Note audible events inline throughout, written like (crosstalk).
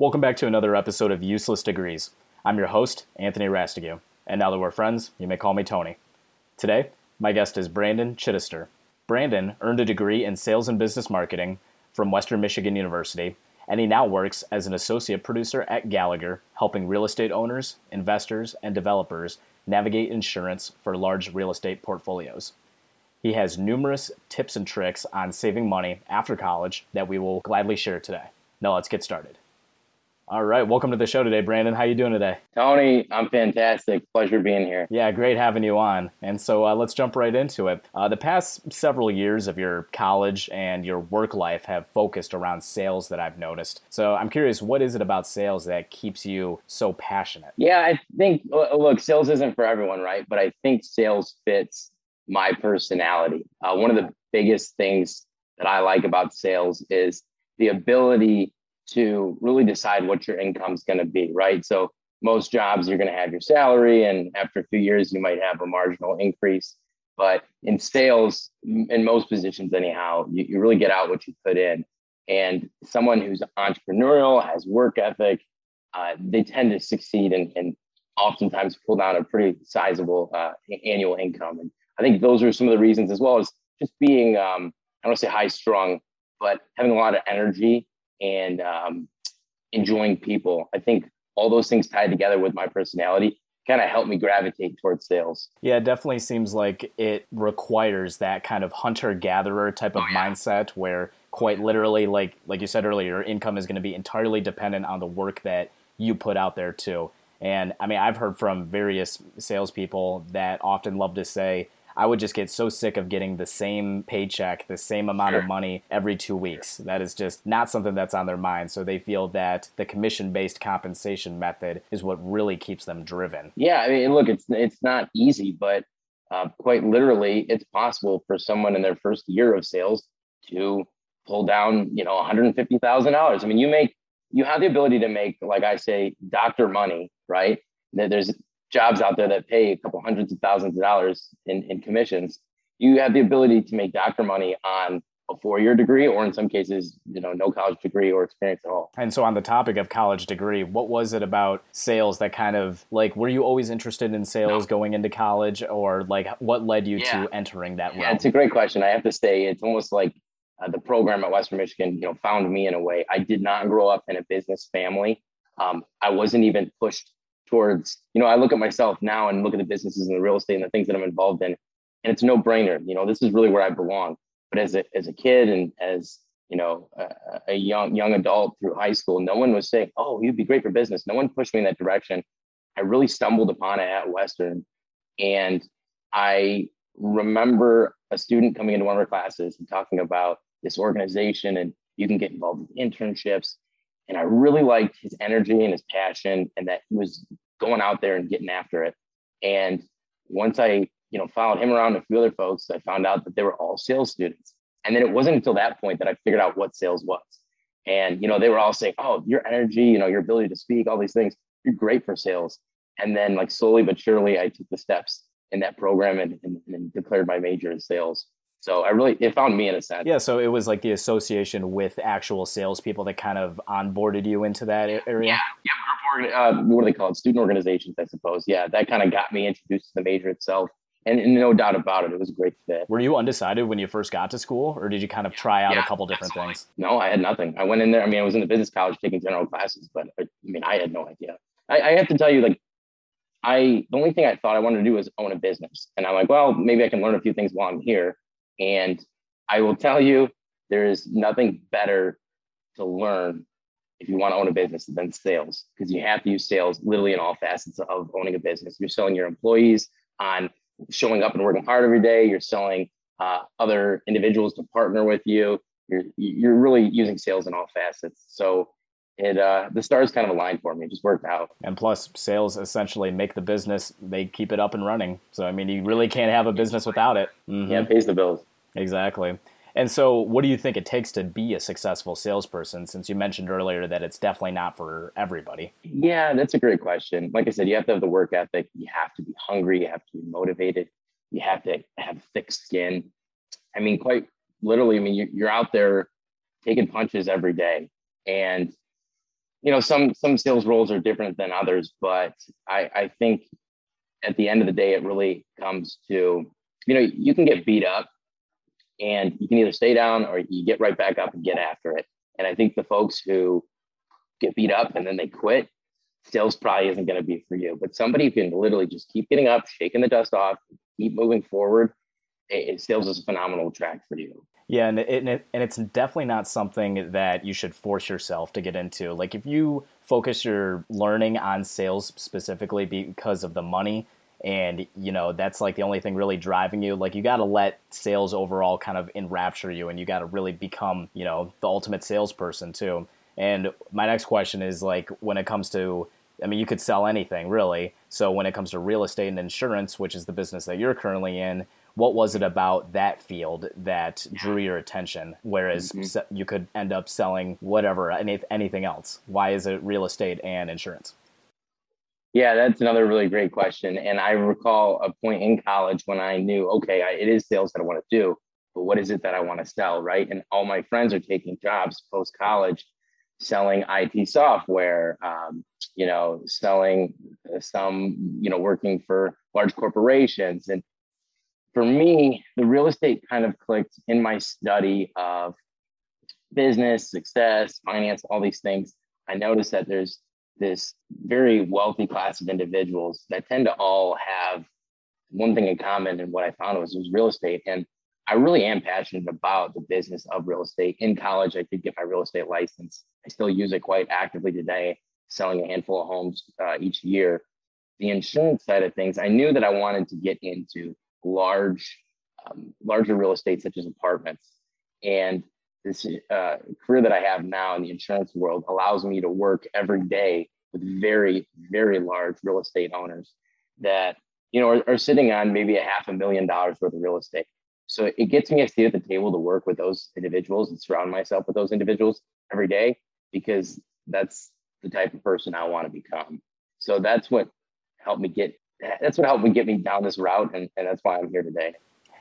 Welcome back to another episode of Useless Degrees. I'm your host, Anthony Rastigue, and now that we're friends, you may call me Tony. Today, my guest is Brandon Chittister. Brandon earned a degree in sales and business marketing from Western Michigan University, and he now works as an associate producer at Gallagher, helping real estate owners, investors, and developers navigate insurance for large real estate portfolios. He has numerous tips and tricks on saving money after college that we will gladly share today. Now let's get started. All right, welcome to the show today, Brandon. How you doing today? Tony, I'm fantastic. Pleasure being here. Yeah, great having you on. And so uh, let's jump right into it. Uh, the past several years of your college and your work life have focused around sales that I've noticed. So I'm curious, what is it about sales that keeps you so passionate? Yeah, I think look, sales isn't for everyone, right? But I think sales fits my personality. Uh, one of the biggest things that I like about sales is the ability to really decide what your income is going to be, right? So most jobs you're going to have your salary, and after a few years you might have a marginal increase. But in sales, in most positions anyhow, you, you really get out what you put in. And someone who's entrepreneurial, has work ethic, uh, they tend to succeed and, and oftentimes pull down a pretty sizable uh, annual income. And I think those are some of the reasons, as well as just being, um, I don't say high strung, but having a lot of energy and um, enjoying people. I think all those things tied together with my personality kind of helped me gravitate towards sales. Yeah, it definitely seems like it requires that kind of hunter gatherer type of oh, yeah. mindset where quite literally like like you said earlier, your income is going to be entirely dependent on the work that you put out there too. And I mean, I've heard from various salespeople that often love to say, I would just get so sick of getting the same paycheck, the same amount sure. of money every two weeks. That is just not something that's on their mind. So they feel that the commission based compensation method is what really keeps them driven. Yeah, I mean, look, it's it's not easy, but uh, quite literally, it's possible for someone in their first year of sales to pull down, you know, one hundred and fifty thousand dollars. I mean, you make you have the ability to make, like I say, doctor money, right? There's jobs out there that pay a couple hundreds of thousands of dollars in, in commissions, you have the ability to make doctor money on a four-year degree or in some cases you know no college degree or experience at all. And so on the topic of college degree what was it about sales that kind of like were you always interested in sales no. going into college or like what led you yeah. to entering that yeah, it's a great question. I have to say it's almost like uh, the program at western michigan you know found me in a way. I did not grow up in a business family. Um, i wasn't even pushed towards, you know, I look at myself now and look at the businesses and the real estate and the things that I'm involved in, and it's no brainer. You know, this is really where I belong. But as a as a kid and as you know, a, a young young adult through high school, no one was saying, "Oh, you'd be great for business." No one pushed me in that direction. I really stumbled upon it at Western, and I remember a student coming into one of our classes and talking about this organization and you can get involved with internships and I really liked his energy and his passion and that he was going out there and getting after it. And once I, you know, followed him around a few other folks, I found out that they were all sales students. And then it wasn't until that point that I figured out what sales was. And, you know, they were all saying, oh, your energy, you know, your ability to speak, all these things, you're great for sales. And then like slowly but surely I took the steps in that program and, and, and declared my major in sales. So I really it found me in a sense. Yeah, so it was like the association with actual salespeople that kind of onboarded you into that area. Yeah, yeah, group organ, uh, what do they call it? Student organizations, I suppose. Yeah, that kind of got me introduced to the major itself. And, and, no doubt about it, it was a great fit. Were you undecided when you first got to school, or did you kind of try out yeah, a couple different absolutely. things? No, I had nothing. I went in there. I mean, I was in the business college taking general classes, but I mean, I had no idea. I, I have to tell you, like, I the only thing I thought I wanted to do was own a business, and I'm like, well, maybe I can learn a few things while I'm here. And I will tell you, there is nothing better to learn if you want to own a business than sales, because you have to use sales literally in all facets of owning a business. You're selling your employees on showing up and working hard every day. You're selling uh, other individuals to partner with you. You're you're really using sales in all facets. So it uh, the stars kind of aligned for me. It just worked out. And plus, sales essentially make the business. They keep it up and running. So I mean, you really can't have a business without it. Mm-hmm. Yeah, it pays the bills. Exactly. And so, what do you think it takes to be a successful salesperson? Since you mentioned earlier that it's definitely not for everybody. Yeah, that's a great question. Like I said, you have to have the work ethic. You have to be hungry. You have to be motivated. You have to have thick skin. I mean, quite literally. I mean, you're out there taking punches every day, and you know, some some sales roles are different than others, but I, I think at the end of the day, it really comes to, you know, you can get beat up and you can either stay down or you get right back up and get after it. And I think the folks who get beat up and then they quit, sales probably isn't going to be for you. But somebody who can literally just keep getting up, shaking the dust off, keep moving forward, it, sales is a phenomenal track for you. Yeah, and it, and it's definitely not something that you should force yourself to get into. Like if you focus your learning on sales specifically because of the money, and you know that's like the only thing really driving you. Like you got to let sales overall kind of enrapture you and you got to really become you know the ultimate salesperson too. And my next question is like when it comes to i mean you could sell anything really. So when it comes to real estate and insurance which is the business that you're currently in what was it about that field that drew your attention? Whereas mm-hmm. you could end up selling whatever and anything else. Why is it real estate and insurance yeah, that's another really great question. And I recall a point in college when I knew, okay, I, it is sales that I want to do, but what is it that I want to sell, right? And all my friends are taking jobs post college, selling IT software, um, you know, selling some, you know, working for large corporations. And for me, the real estate kind of clicked in my study of business, success, finance, all these things. I noticed that there's this very wealthy class of individuals that tend to all have one thing in common. And what I found was, was real estate. And I really am passionate about the business of real estate. In college, I did get my real estate license. I still use it quite actively today, selling a handful of homes uh, each year. The insurance side of things, I knew that I wanted to get into large, um, larger real estate, such as apartments. And this uh, career that I have now in the insurance world allows me to work every day with very, very large real estate owners that you know are, are, sitting on maybe a half a million dollars worth of real estate. So it gets me a seat at the table to work with those individuals and surround myself with those individuals every day because that's the type of person I want to become. So that's what helped me get that's what helped me get me down this route and, and that's why I'm here today.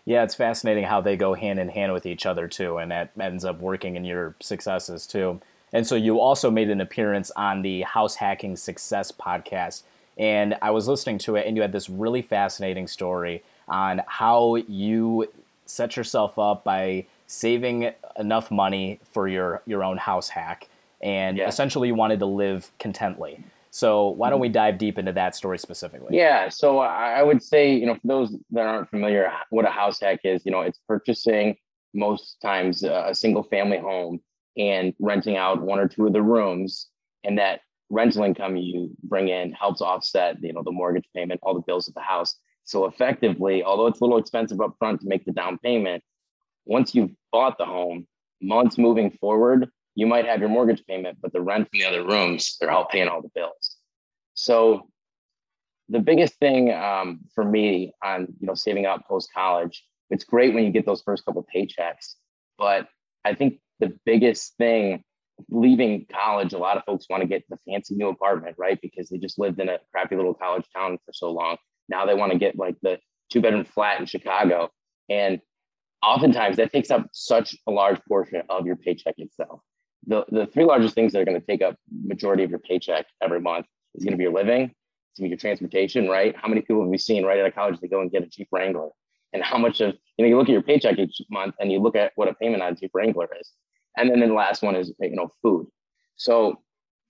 Yeah, it's fascinating how they go hand in hand with each other too, and that ends up working in your successes too. And so you also made an appearance on the House Hacking Success podcast, and I was listening to it, and you had this really fascinating story on how you set yourself up by saving enough money for your your own house hack, and yeah. essentially you wanted to live contently. So why don't mm-hmm. we dive deep into that story specifically? Yeah. So I would say, you know, for those that aren't familiar, what a house hack is, you know, it's purchasing most times a single family home and renting out one or two of the rooms, and that rental income you bring in helps offset, you know, the mortgage payment, all the bills of the house. So effectively, although it's a little expensive up front to make the down payment, once you've bought the home, months moving forward, you might have your mortgage payment, but the rent from the other rooms, they're all paying all the bills. So the biggest thing um, for me on you know saving up post college, it's great when you get those first couple paychecks, but I think the biggest thing leaving college, a lot of folks want to get the fancy new apartment, right? Because they just lived in a crappy little college town for so long. Now they want to get like the two bedroom flat in Chicago. And oftentimes that takes up such a large portion of your paycheck itself the, the three largest things that are going to take up majority of your paycheck every month is going to be your living, it's going to be your transportation, right? How many people have we seen right out of college that go and get a Jeep Wrangler? And how much of, you know, you look at your paycheck each month and you look at what a payment on a Jeep Wrangler is. And then the last one is, you know, food. So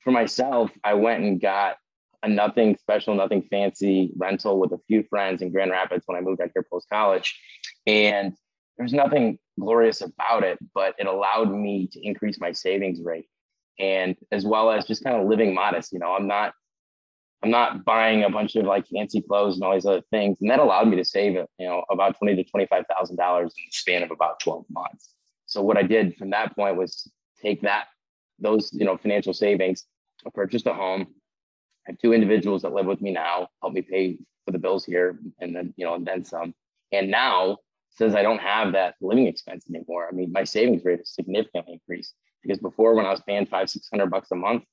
for myself, I went and got a nothing special, nothing fancy rental with a few friends in Grand Rapids when I moved out here post college. And there's nothing glorious about it, but it allowed me to increase my savings rate and as well as just kind of living modest. You know, I'm not I'm not buying a bunch of like fancy clothes and all these other things. And that allowed me to save you know, about twenty to twenty-five thousand dollars in the span of about 12 months. So what I did from that point was take that those, you know, financial savings, I purchased a home. I have two individuals that live with me now, help me pay for the bills here and then, you know, and then some. And now says I don't have that living expense anymore. I mean, my savings rate has significantly increased because before when I was paying five, six hundred bucks a month,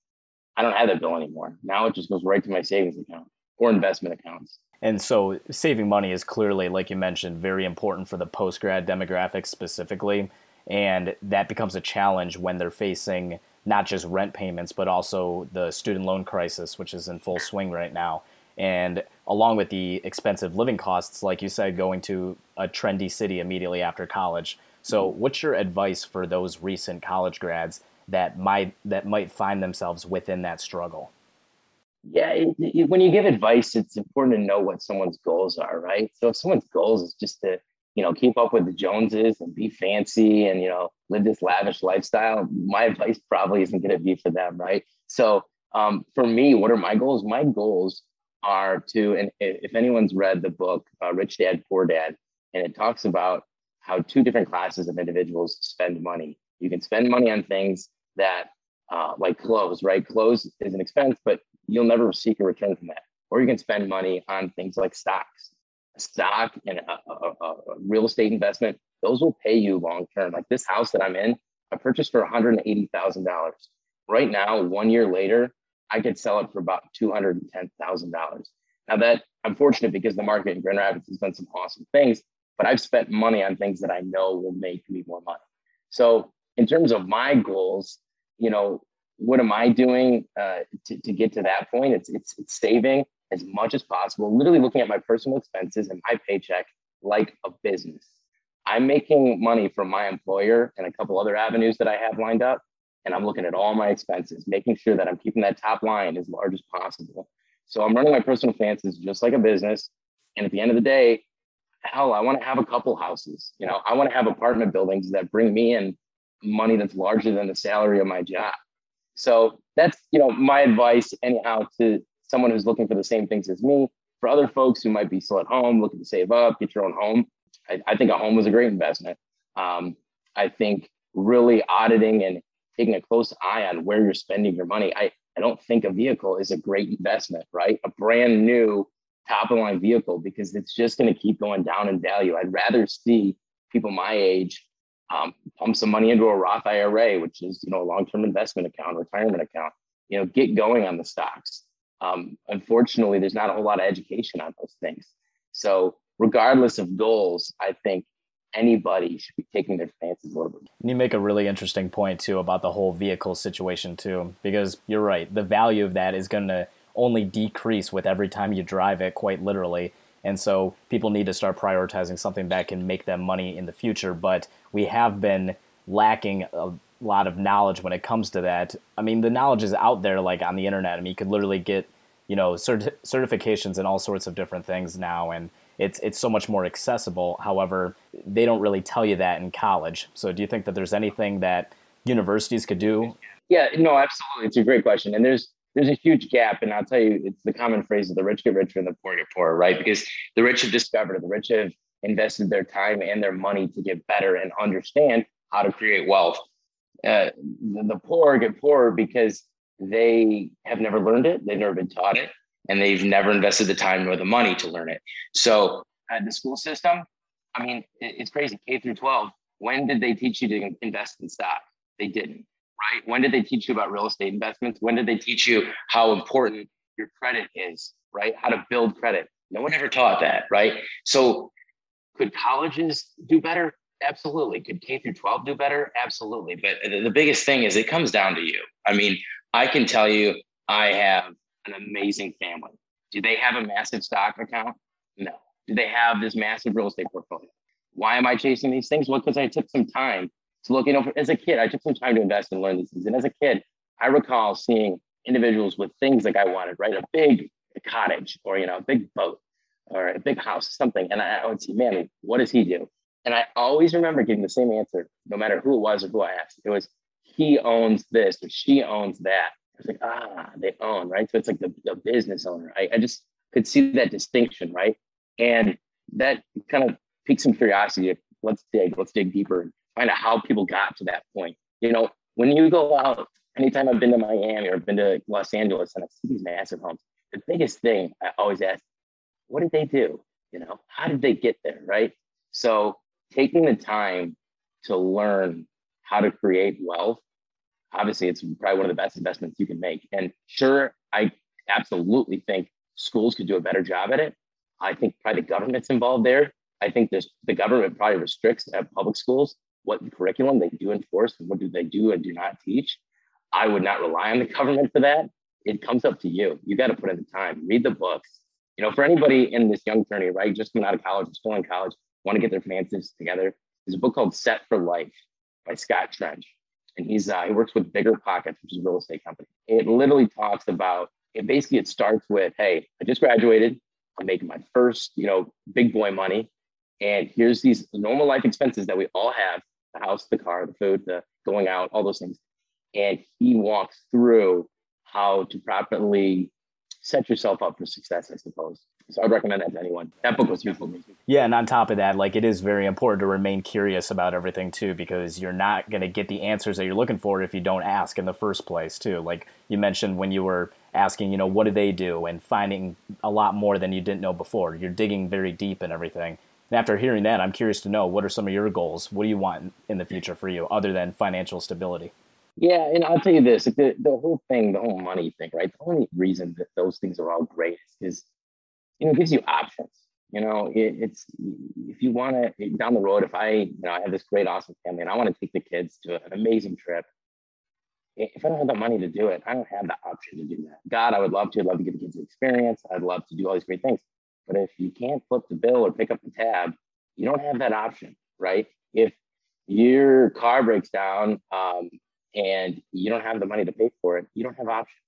I don't have that bill anymore. Now it just goes right to my savings account or investment accounts. And so saving money is clearly, like you mentioned, very important for the post grad demographic specifically. And that becomes a challenge when they're facing not just rent payments, but also the student loan crisis, which is in full swing right now. And along with the expensive living costs, like you said, going to a trendy city immediately after college. So, what's your advice for those recent college grads that might that might find themselves within that struggle? Yeah, it, it, when you give advice, it's important to know what someone's goals are, right? So, if someone's goals is just to you know keep up with the Joneses and be fancy and you know live this lavish lifestyle, my advice probably isn't going to be for them, right? So, um, for me, what are my goals? My goals are to, and if anyone's read the book uh, Rich Dad Poor Dad, and it talks about how two different classes of individuals spend money. You can spend money on things that, uh, like clothes, right? Clothes is an expense, but you'll never seek a return from that. Or you can spend money on things like stocks. Stock and a, a, a real estate investment, those will pay you long term. Like this house that I'm in, I purchased for $180,000. Right now, one year later, I could sell it for about $210,000. Now that I'm fortunate because the market in Grand Rapids has done some awesome things, but I've spent money on things that I know will make me more money. So in terms of my goals, you know, what am I doing uh, to, to get to that point? It's, it's, it's saving as much as possible, literally looking at my personal expenses and my paycheck like a business. I'm making money from my employer and a couple other avenues that I have lined up and I'm looking at all my expenses, making sure that I'm keeping that top line as large as possible. So I'm running my personal finances just like a business. And at the end of the day, hell, I want to have a couple houses. You know, I want to have apartment buildings that bring me in money that's larger than the salary of my job. So that's, you know, my advice anyhow to someone who's looking for the same things as me. For other folks who might be still at home, looking to save up, get your own home, I, I think a home was a great investment. Um, I think really auditing and taking a close eye on where you're spending your money. I, I don't think a vehicle is a great investment, right? A brand new top of line vehicle because it's just going to keep going down in value. I'd rather see people my age um, pump some money into a Roth IRA, which is you know a long term investment account, retirement account. You know, get going on the stocks. Um, unfortunately, there's not a whole lot of education on those things. So, regardless of goals, I think anybody should be taking their finances a little bit. You make a really interesting point too about the whole vehicle situation too, because you're right. The value of that is going to only decrease with every time you drive it, quite literally. And so people need to start prioritizing something that can make them money in the future. But we have been lacking a lot of knowledge when it comes to that. I mean, the knowledge is out there, like on the internet. I mean, you could literally get, you know, certi- certifications and all sorts of different things now. And it's it's so much more accessible. However, they don't really tell you that in college. So do you think that there's anything that universities could do? Yeah, no, absolutely. It's a great question. And there's there's a huge gap. And I'll tell you, it's the common phrase of the rich get richer and the poor get poorer, right? Because the rich have discovered the rich have invested their time and their money to get better and understand how to create wealth. Uh, the poor get poorer because they have never learned it, they've never been taught it, and they've never invested the time nor the money to learn it. So uh, the school system, I mean, it, it's crazy. K through 12. When did they teach you to invest in stock? They didn't, right? When did they teach you about real estate investments? When did they teach you how important your credit is, right? How to build credit? No one ever taught that, right? So could colleges do better? Absolutely. Could K through 12 do better? Absolutely. But the biggest thing is it comes down to you. I mean, I can tell you I have an amazing family. Do they have a massive stock account? No. Do they have this massive real estate portfolio? Why am I chasing these things? Well, because I took some time to look, you know, as a kid, I took some time to invest and learn these things. And as a kid, I recall seeing individuals with things like I wanted, right? A big cottage or, you know, a big boat or a big house, something. And I, would see, man, what does he do? And I always remember getting the same answer, no matter who it was or who I asked. It was, he owns this or she owns that. I was like, ah, they own, right? So it's like the, the business owner. I, I just could see that distinction, right? And that kind of piqued some curiosity. Let's dig, let's dig deeper and find out how people got to that point. You know, when you go out, anytime I've been to Miami or been to Los Angeles and I see these massive homes, the biggest thing I always ask, what did they do? You know, how did they get there? Right. So taking the time to learn how to create wealth obviously it's probably one of the best investments you can make. And sure, I absolutely think schools could do a better job at it. I think probably the government's involved there. I think there's the government probably restricts at public schools what curriculum they do enforce and what do they do and do not teach. I would not rely on the government for that. It comes up to you. You got to put in the time, read the books. You know, for anybody in this young journey, right, just coming out of college, still in college, want to get their finances together, there's a book called Set for Life by Scott Trench. And he's uh, he works with Bigger Pockets, which is a real estate company. It literally talks about it basically it starts with, hey, I just graduated. I'm making my first, you know, big boy money. And here's these normal life expenses that we all have the house, the car, the food, the going out, all those things. And he walks through how to properly set yourself up for success, I suppose. So I'd recommend that to anyone. That book was useful me. Yeah, and on top of that, like it is very important to remain curious about everything too, because you're not going to get the answers that you're looking for if you don't ask in the first place too. Like you mentioned when you were asking, you know, what do they do, and finding a lot more than you didn't know before. You're digging very deep in everything. And after hearing that, I'm curious to know what are some of your goals? What do you want in the future for you, other than financial stability? Yeah, and I'll tell you this: the, the whole thing, the whole money thing, right? The only reason that those things are all great is, you know, gives you options. You know, it, it's if you want to down the road. If I, you know, I have this great, awesome family, and I want to take the kids to an amazing trip. If I don't have the money to do it, I don't have the option to do that. God, I would love to. I'd love to get the kids an experience. I'd love to do all these great things. But if you can't flip the bill or pick up the tab, you don't have that option, right? If your car breaks down um, and you don't have the money to pay for it, you don't have options.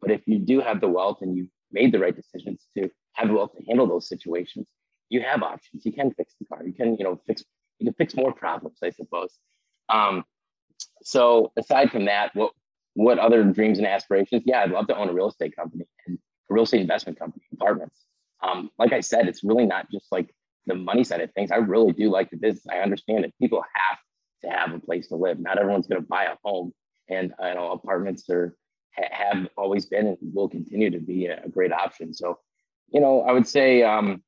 But if you do have the wealth and you made the right decisions to have the to handle those situations, you have options. You can fix the car. You can, you know, fix you can fix more problems, I suppose. Um, so aside from that, what what other dreams and aspirations? Yeah, I'd love to own a real estate company and a real estate investment company, apartments. Um, like I said, it's really not just like the money side of things. I really do like the business. I understand that people have to have a place to live. Not everyone's going to buy a home, and you know apartments are have always been and will continue to be a, great option. So, you know, I would say um,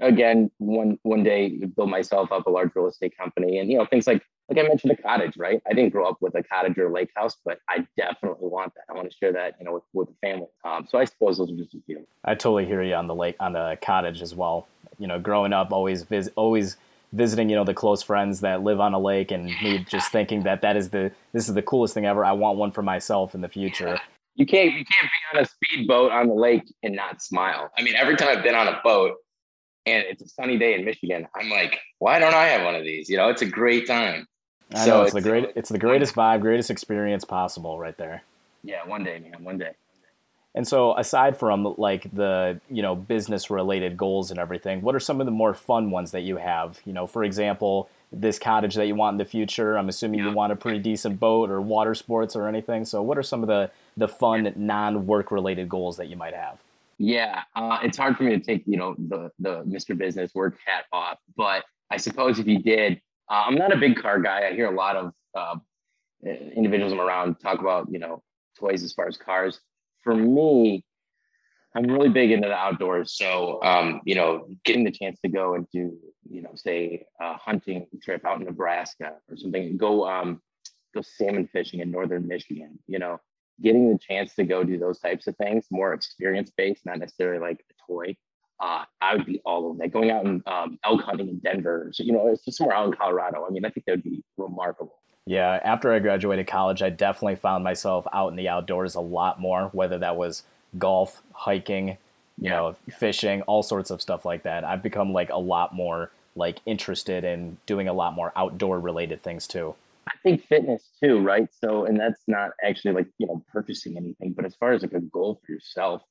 again, one one day build myself up a large real estate company, and you know things like like I mentioned a cottage, right? I didn't grow up with a cottage or a lake house, but I definitely want that. I want to share that, you know, with, with the family. Um, so I suppose those are just a few. I totally hear you on the lake, on the cottage as well. You know, growing up, always visit, always visiting, you know, the close friends that live on a lake, and me just thinking that that is the this is the coolest thing ever. I want one for myself in the future. You can't you can't be on a speedboat on the lake and not smile. I mean, every time I've been on a boat and it's a sunny day in Michigan, I'm like, why don't I have one of these? You know, it's a great time. I so know it's, it's the great it's the greatest vibe, greatest experience possible right there. Yeah, one day, man, one day. And so, aside from like the you know business related goals and everything, what are some of the more fun ones that you have? You know, for example, this cottage that you want in the future. I'm assuming yeah. you want a pretty decent boat or water sports or anything. So, what are some of the the fun non work related goals that you might have? Yeah, uh, it's hard for me to take you know the the Mr. Business work hat off, but I suppose if you did, uh, I'm not a big car guy. I hear a lot of uh, individuals I'm around talk about you know toys as far as cars for me, I'm really big into the outdoors. So, um, you know, getting the chance to go and do, you know, say a hunting trip out in Nebraska or something, go, um, go salmon fishing in northern Michigan, you know, getting the chance to go do those types of things, more experience based, not necessarily like a toy. Uh, I would be all over that. Going out and um, elk hunting in Denver, so, you know, it's just somewhere out in Colorado. I mean, I think that would be remarkable. Yeah, after I graduated college, I definitely found myself out in the outdoors a lot more, whether that was golf, hiking, you yeah. know, fishing, all sorts of stuff like that. I've become like a lot more like interested in doing a lot more outdoor related things too. I think fitness too, right? So, and that's not actually like, you know, purchasing anything, but as far as like a goal for yourself,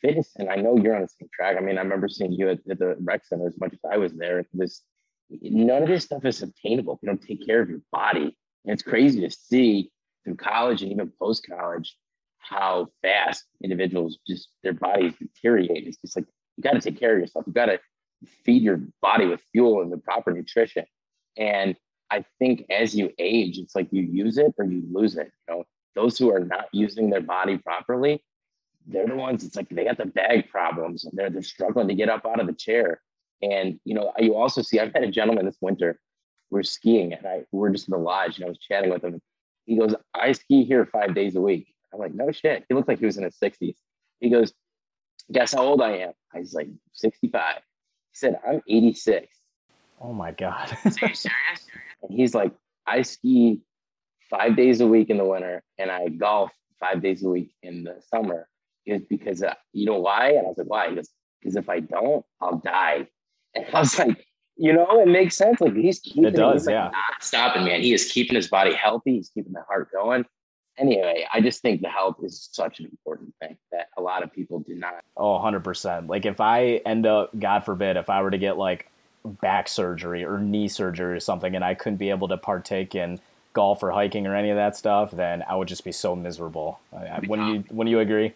fitness, and I know you're on the same track. I mean, I remember seeing you at, at the rec center as much as I was there. This none of this stuff is obtainable if you don't take care of your body and it's crazy to see through college and even post college how fast individuals just their bodies deteriorate. It's just like you got to take care of yourself. You got to feed your body with fuel and the proper nutrition. And I think as you age, it's like you use it or you lose it. You know, those who are not using their body properly, they're the ones. It's like they got the bag problems and they're they're struggling to get up out of the chair. And you know, you also see. I've had a gentleman this winter we're skiing and I we're just in the lodge and I was chatting with him. He goes, I ski here five days a week. I'm like, no shit. He looked like he was in his 60s. He goes, guess how old I am? I was like 65. He said, I'm 86. Oh my God. Are you serious? And he's like, I ski five days a week in the winter and I golf five days a week in the summer is because uh, you know why? And I was like, why? Because because if I don't, I'll die. (laughs) And I was like, you know, it makes sense. Like he's keeping it does, he's like yeah. not stopping, man. He is keeping his body healthy. He's keeping the heart going. Anyway, I just think the health is such an important thing that a lot of people do not. Oh, 100%. Like if I end up, God forbid, if I were to get like back surgery or knee surgery or something and I couldn't be able to partake in golf or hiking or any of that stuff, then I would just be so miserable. When you when you agree?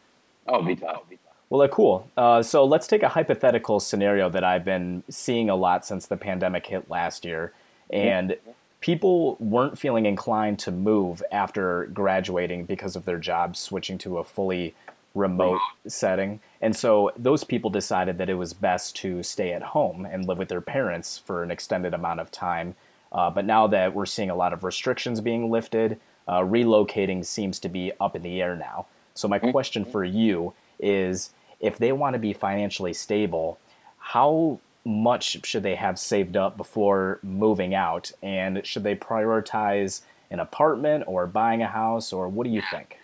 Oh, be tough. Be tough. Well, uh, cool. Uh, so let's take a hypothetical scenario that I've been seeing a lot since the pandemic hit last year, and people weren't feeling inclined to move after graduating because of their jobs switching to a fully remote setting. And so those people decided that it was best to stay at home and live with their parents for an extended amount of time. Uh, but now that we're seeing a lot of restrictions being lifted, uh, relocating seems to be up in the air now. So, my question for you is if they want to be financially stable, how much should they have saved up before moving out? And should they prioritize an apartment or buying a house, or what do you think?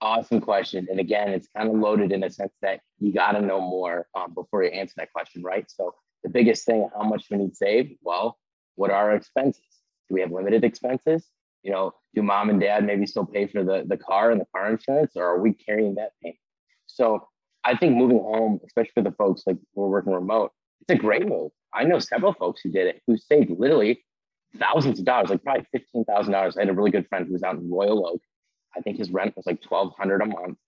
Awesome question. And again, it's kind of loaded in a sense that you got to know more um, before you answer that question, right? So, the biggest thing, how much we need saved? Well, what are our expenses? Do we have limited expenses? You know, do mom and dad maybe still pay for the, the car and the car insurance, or are we carrying that payment? So I think moving home, especially for the folks like who are working remote, it's a great move. I know several folks who did it who saved literally thousands of dollars, like probably fifteen thousand dollars. I had a really good friend who was out in Royal Oak. I think his rent was like twelve hundred a month,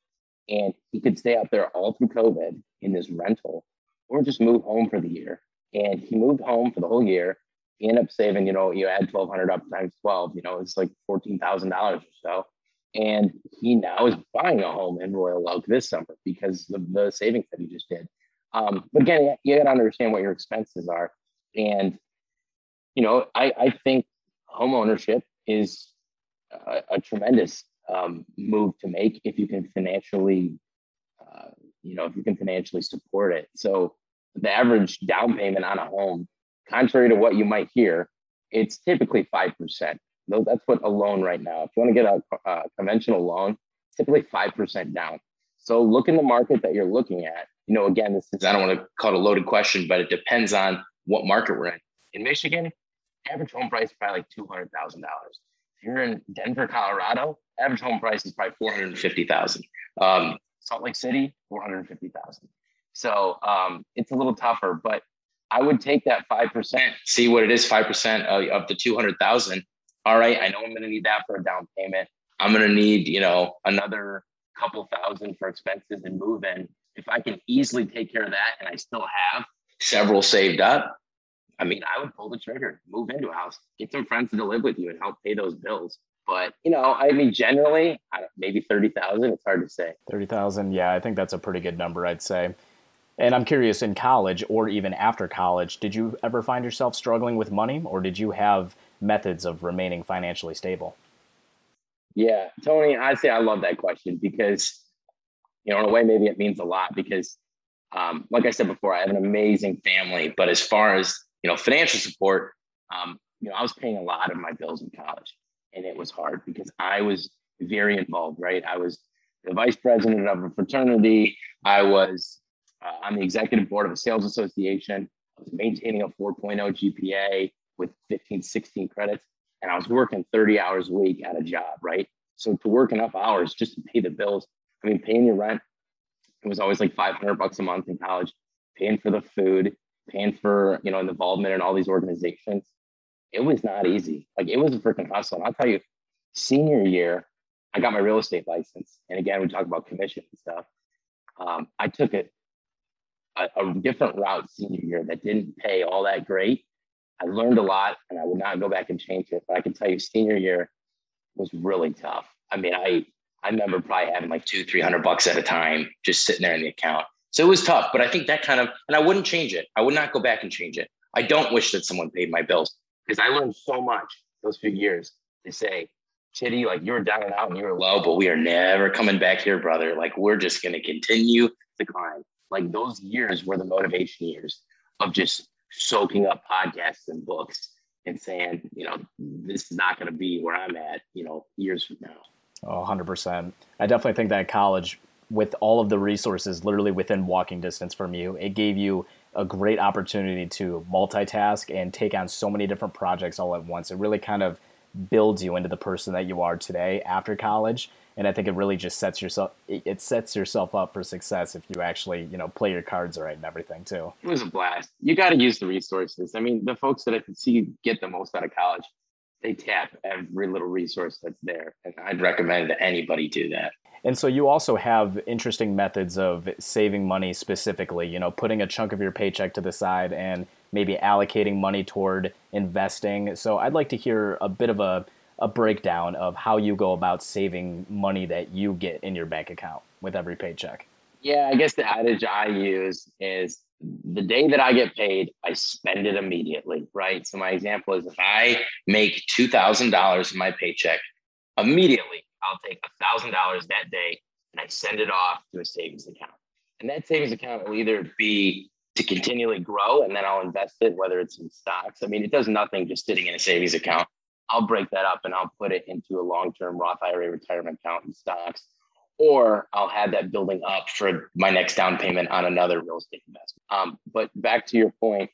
and he could stay out there all through COVID in this rental, or just move home for the year. And he moved home for the whole year you end up saving, you know, you add 1200 up times 12, you know, it's like $14,000 or so. And he now is buying a home in Royal Oak this summer because of the savings that he just did. Um, but again, you got to understand what your expenses are. And, you know, I, I think home ownership is a, a tremendous um, move to make if you can financially, uh, you know, if you can financially support it. So the average down payment on a home contrary to what you might hear, it's typically 5%. That's what a loan right now. If you want to get a, a conventional loan, typically 5% down. So look in the market that you're looking at. You know, again, this is, I don't want to call it a loaded question, but it depends on what market we're in. In Michigan, average home price is probably like $200,000. If you're in Denver, Colorado, average home price is probably 450,000. Um, Salt Lake City, 450,000. So um, it's a little tougher, but I would take that 5%, see what it is 5% of, of the 200,000. All right, I know I'm going to need that for a down payment. I'm going to need, you know, another couple thousand for expenses and move in. If I can easily take care of that and I still have several saved up, I mean, I would pull the trigger, move into a house, get some friends to live with you and help pay those bills. But you know, I mean, generally, maybe thirty thousand. It's hard to say. Thirty thousand, yeah, I think that's a pretty good number. I'd say. And I'm curious, in college or even after college, did you ever find yourself struggling with money, or did you have methods of remaining financially stable? Yeah, Tony, I say I love that question because, you know, in a way, maybe it means a lot because, um, like I said before, I have an amazing family. But as far as you know, financial support, um, you know, I was paying a lot of my bills in college, and it was hard because I was very involved. Right, I was the vice president of a fraternity. I was uh, I'm the executive board of a sales association. I was maintaining a 4.0 GPA with 15, 16 credits, and I was working 30 hours a week at a job, right? So to work enough hours just to pay the bills, I mean, paying your rent, it was always like 500 bucks a month in college, paying for the food, paying for, you know, involvement in all these organizations. It was not easy. Like it was a freaking hustle. And I'll tell you, senior year, I got my real estate license. And again, we talk about commission and stuff. Um, I took it a, a different route senior year that didn't pay all that great. I learned a lot and I would not go back and change it. But I can tell you, senior year was really tough. I mean, I I remember probably having like two, three hundred bucks at a time just sitting there in the account. So it was tough, but I think that kind of, and I wouldn't change it. I would not go back and change it. I don't wish that someone paid my bills because I learned so much those few years. They say, Chitty, like you were down and out and you were low, but we are never coming back here, brother. Like we're just going to continue to climb like those years were the motivation years of just soaking up podcasts and books and saying, you know, this is not going to be where I'm at, you know, years from now. Oh, 100%. I definitely think that college, with all of the resources literally within walking distance from you, it gave you a great opportunity to multitask and take on so many different projects all at once. It really kind of builds you into the person that you are today after college and I think it really just sets yourself it sets yourself up for success if you actually you know play your cards right and everything too. It was a blast. You got to use the resources. I mean, the folks that I could see get the most out of college, they tap every little resource that's there, and I'd recommend that anybody do that. And so you also have interesting methods of saving money specifically, you know, putting a chunk of your paycheck to the side and maybe allocating money toward investing. So I'd like to hear a bit of a a breakdown of how you go about saving money that you get in your bank account with every paycheck. Yeah, I guess the adage I use is the day that I get paid, I spend it immediately, right? So my example is if I make $2,000 in my paycheck, immediately I'll take $1,000 that day and I send it off to a savings account. And that savings account will either be to continually grow and then I'll invest it, whether it's in stocks. I mean, it does nothing just sitting in a savings account. I'll break that up and I'll put it into a long-term Roth IRA retirement account in stocks, or I'll have that building up for my next down payment on another real estate investment. Um, but back to your point,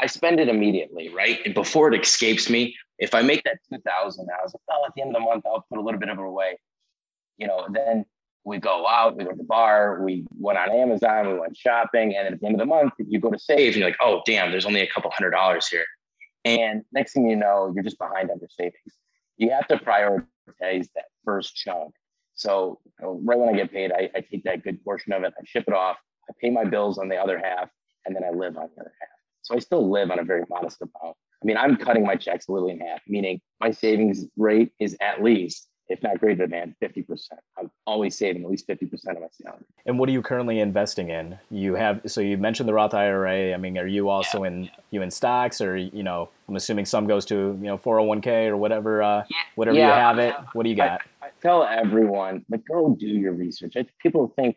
I spend it immediately, right? And before it escapes me, if I make that 2000, I was like, at the end of the month, I'll put a little bit of it away. You know, then we go out, we go to the bar, we went on Amazon, we went shopping. And at the end of the month, you go to save and you're like, oh, damn, there's only a couple hundred dollars here. And next thing you know, you're just behind on your savings. You have to prioritize that first chunk. So right when I get paid, I, I take that good portion of it, I ship it off, I pay my bills on the other half, and then I live on the other half. So I still live on a very modest amount. I mean, I'm cutting my checks literally in half, meaning my savings rate is at least if not greater than 50%. I'm always saving at least 50% of my salary. And what are you currently investing in? You have, so you mentioned the Roth IRA. I mean, are you also yeah. in, you in stocks or, you know, I'm assuming some goes to, you know, 401k or whatever, uh, yeah. whatever yeah. you have it. What do you got? Tell everyone, like, go do your research. I, people think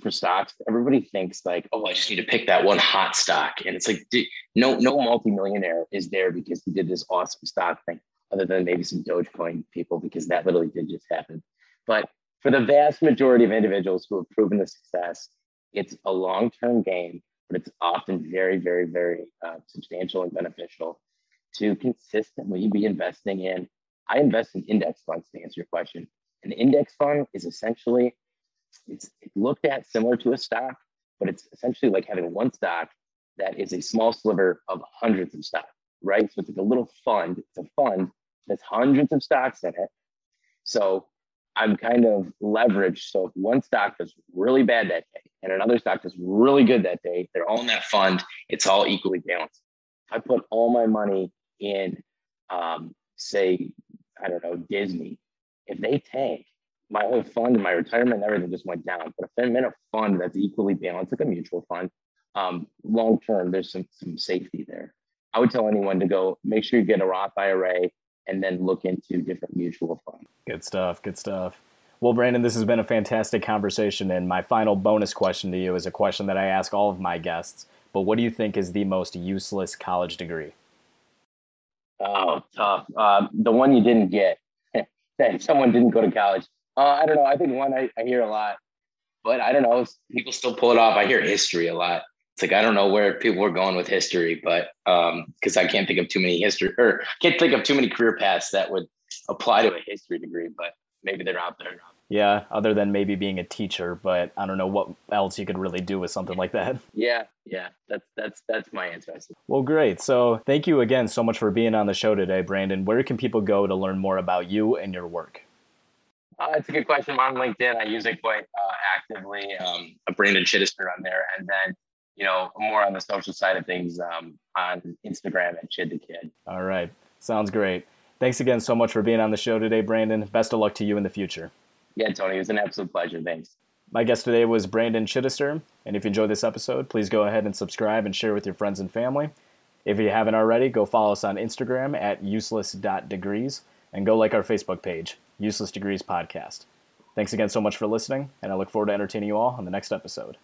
for stocks, everybody thinks like, oh, I just need to pick that one hot stock. And it's like, no, no multimillionaire is there because he did this awesome stock thing other than maybe some Dogecoin people, because that literally did just happen. But for the vast majority of individuals who have proven the success, it's a long term game, but it's often very, very, very uh, substantial and beneficial to consistently be investing in. I invest in index funds to answer your question. An index fund is essentially it's looked at similar to a stock, but it's essentially like having one stock that is a small sliver of hundreds of stocks, right? So it's like a little fund. It's a fund that's hundreds of stocks in it. So I'm kind of leveraged. So if one stock does really bad that day and another stock does really good that day, they're all in that fund. It's all equally balanced. I put all my money in, um, say, I don't know, Disney. If they tank, my whole fund and my retirement and everything just went down. But if I'm in a fund that's equally balanced, like a mutual fund, um, long term, there's some some safety there. I would tell anyone to go make sure you get a Roth IRA and then look into different mutual funds. Good stuff. Good stuff. Well, Brandon, this has been a fantastic conversation. And my final bonus question to you is a question that I ask all of my guests. But what do you think is the most useless college degree? Oh, tough. Uh, the one you didn't get, (laughs) that someone didn't go to college. Uh, I don't know. I think one I, I hear a lot, but I don't know. People still pull it off. I hear history a lot it's like I don't know where people were going with history, but because um, I can't think of too many history or can't think of too many career paths that would apply to a history degree, but maybe they're out there. Yeah, other than maybe being a teacher, but I don't know what else you could really do with something like that. (laughs) Yeah, yeah, that's that's that's my answer. Well, great. So, thank you again so much for being on the show today, Brandon. Where can people go to learn more about you and your work? Uh, it's a good question. I'm on LinkedIn. I use it quite uh, actively. Um, Brandon Chittister on there, and then you know, more on the social side of things um, on Instagram at Chid the Kid. All right. Sounds great. Thanks again so much for being on the show today, Brandon. Best of luck to you in the future. Yeah, Tony, it was an absolute pleasure. Thanks. My guest today was Brandon Chittister. And if you enjoyed this episode, please go ahead and subscribe and share with your friends and family. If you haven't already, go follow us on Instagram at useless.degrees and go like our Facebook page, Useless Degrees Podcast. Thanks again so much for listening, and I look forward to entertaining you all on the next episode.